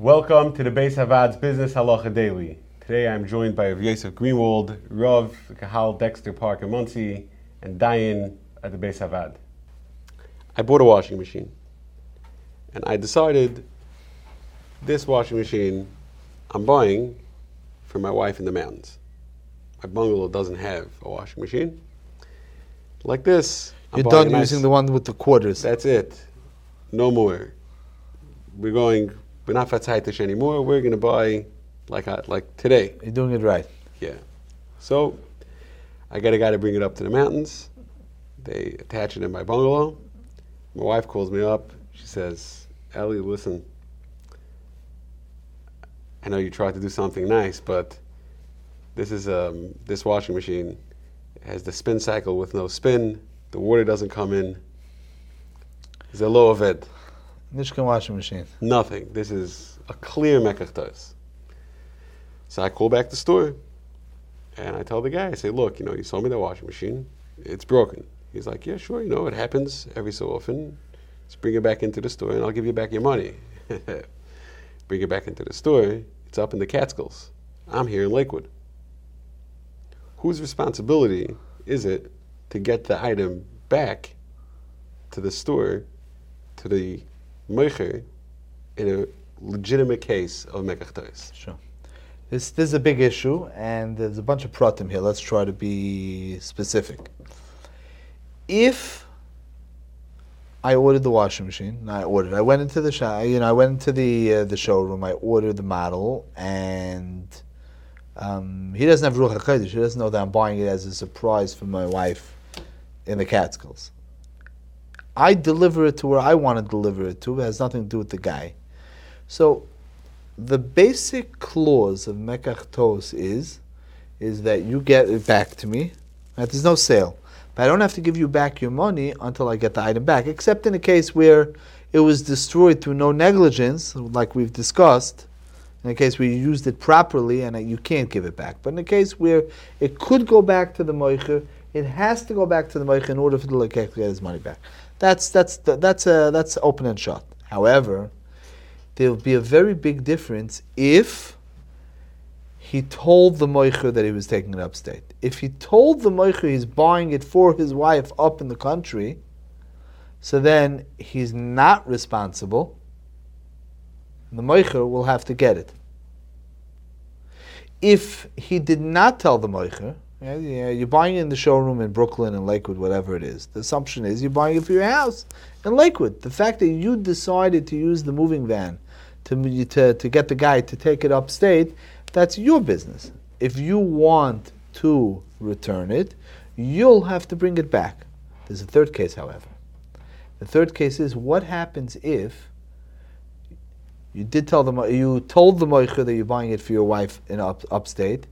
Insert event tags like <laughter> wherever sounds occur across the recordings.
Welcome to the Bais HaVaad's Business Halacha Daily. Today I'm joined by Yosef Greenwald, Rav Kahal Dexter Park in Monsey, and dayan at the Bais HaVaad. I bought a washing machine, and I decided this washing machine I'm buying for my wife in the mountains. My bungalow doesn't have a washing machine. Like this, I'm You're done nice- using the one with the quarters. That's it. No more. We're going. We're not Fatzaitish anymore. We're going to buy like I, like today. You're doing it right. Yeah. So I got a guy to bring it up to the mountains. They attach it in my bungalow. My wife calls me up. She says, Ellie, listen, I know you tried to do something nice, but this is um, this washing machine has the spin cycle with no spin. The water doesn't come in. It's a low of it. Nishkan washing machine. Nothing. This is a clear mekach ta'os. So I call back the store and I tell the guy, I say, look, you know, you sold me the washing machine. It's broken. He's like, yeah, sure, you know, it happens every so often. Just bring it back into the store and I'll give you back your money. <laughs> bring it back into the store. It's up in the Catskills. I'm here in Lakewood. Whose responsibility is it to get the item back to the store, to the moicher, in a legitimate case of mekach ta'os? Sure. This, this is a big issue, and there's a bunch of pratim here. Let's try to be specific. If I ordered the washing machine, I ordered. I went into the show, you know, I went into the uh, the showroom. I ordered the model, and um, he doesn't have ruach hakodesh. He doesn't know that I'm buying it as a surprise for my wife in the Catskills. I deliver it to where I want to deliver it to. It has nothing to do with the guy. So the basic clause of Mekach Ta'os is, is that you get it back to me. Right? There's no sale. But I don't have to give you back your money until I get the item back, except in a case where it was destroyed through no negligence, like we've discussed, in a case where you used it properly and you can't give it back. But in a case where it could go back to the moicher, it has to go back to the moicher in order for the lekech to get his money back. That's, that's, that's, uh, that's open and shut. However, there will be a very big difference if he told the moicher that he was taking it upstate. If he told the moicher he's buying it for his wife up in the country, so then he's not responsible. The moicher will have to get it. If he did not tell the moicher, yeah, yeah, you're buying it in the showroom in Brooklyn and Lakewood, whatever it is. The assumption is you're buying it for your house in Lakewood. The fact that you decided to use the moving van to, to, to get the guy to take it upstate, that's your business. If you want to return it, you'll have to bring it back. There's a third case, however. The third case is what happens if you did tell them you told the moicher that you're buying it for your wife in up, upstate.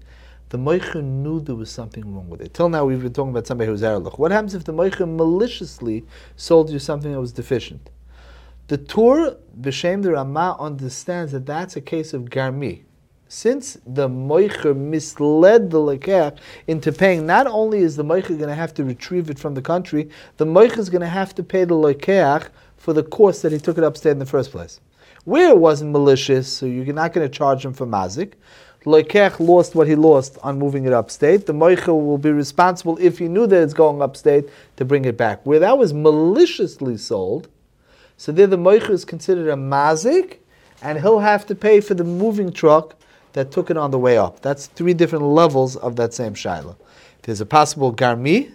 The moicher knew there was something wrong with it. Till now, we've been talking about somebody who's erlich. What happens if the moicher maliciously sold you something that was deficient? The Tur b'shem the Rama understands that that's a case of garmi. Since the moicher misled the lekech into paying, not only is the moicher going to have to retrieve it from the country, the moicher is going to have to pay the lekech for the cost that he took it upstate in the first place. Where it wasn't malicious, so you're not going to charge him for mazik. Lekech lost what he lost on moving it upstate. The moicher will be responsible if he knew that it's going upstate to bring it back. Where that was maliciously sold, so there the moicher is considered a mazik, and he'll have to pay for the moving truck that took it on the way up. That's three different levels of that same shaila. There's a possible garmi.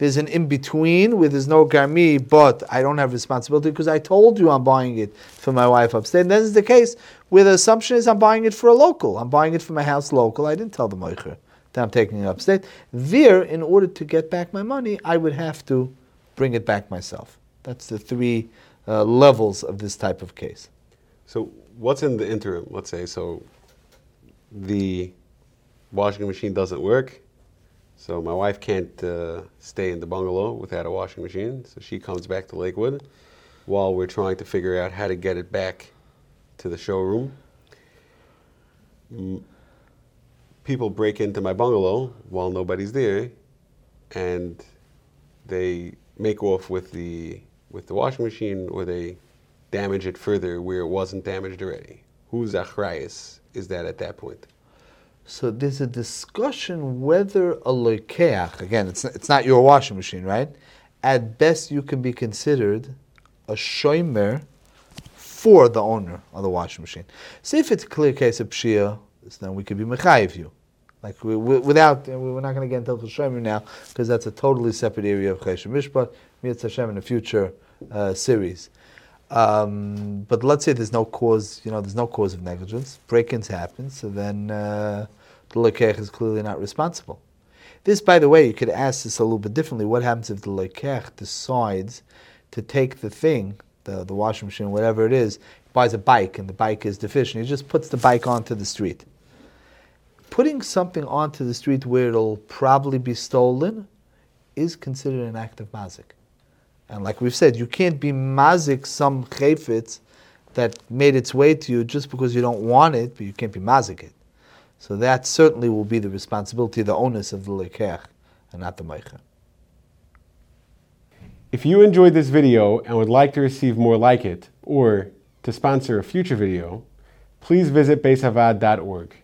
There's an in between where there's no garmi, but I don't have responsibility because I told you I'm buying it for my wife upstate. And is the case where the assumption is I'm buying it for a local. I'm buying it for my house local. I didn't tell the moicher that I'm taking it upstate. There, in order to get back my money, I would have to bring it back myself. That's the three uh, levels of this type of case. So what's in the interim? Let's say so the washing machine doesn't work. So my wife can't uh, stay in the bungalow without a washing machine. So she comes back to Lakewood while we're trying to figure out how to get it back to the showroom. People break into my bungalow while nobody's there, and they make off with the with the washing machine, or they damage it further where it wasn't damaged already. whose achrayis is that at that point? So there's a discussion whether a loikeach, again, it's, it's not your washing machine, right? At best, you can be considered a shomer for the owner of the washing machine. So if it's a clear case of pshia, then we could be mechayiv you. Like we, we, without, we're not going to get into Cheshemer now because that's a totally separate area of Choshen Mishpat. Mitzvah Hashem in a future uh, series. Um, but let's say there's no cause, you know, there's no cause of negligence. Break-ins happen, so then uh, the lekech is clearly not responsible. This, by the way, you could ask this a little bit differently. What happens if the lekech decides to take the thing, the, the washing machine, whatever it is, buys a bike and the bike is deficient. He just puts the bike onto the street. Putting something onto the street where it'll probably be stolen is considered an act of mazik. And like we've said, you can't be mazik some chayfetz that made its way to you just because you don't want it, but you can't be mazik it. So that certainly will be the responsibility, the onus of the lekech, and not the meicher. If you enjoyed this video and would like to receive more like it, or to sponsor a future video, please visit baishavaad.org.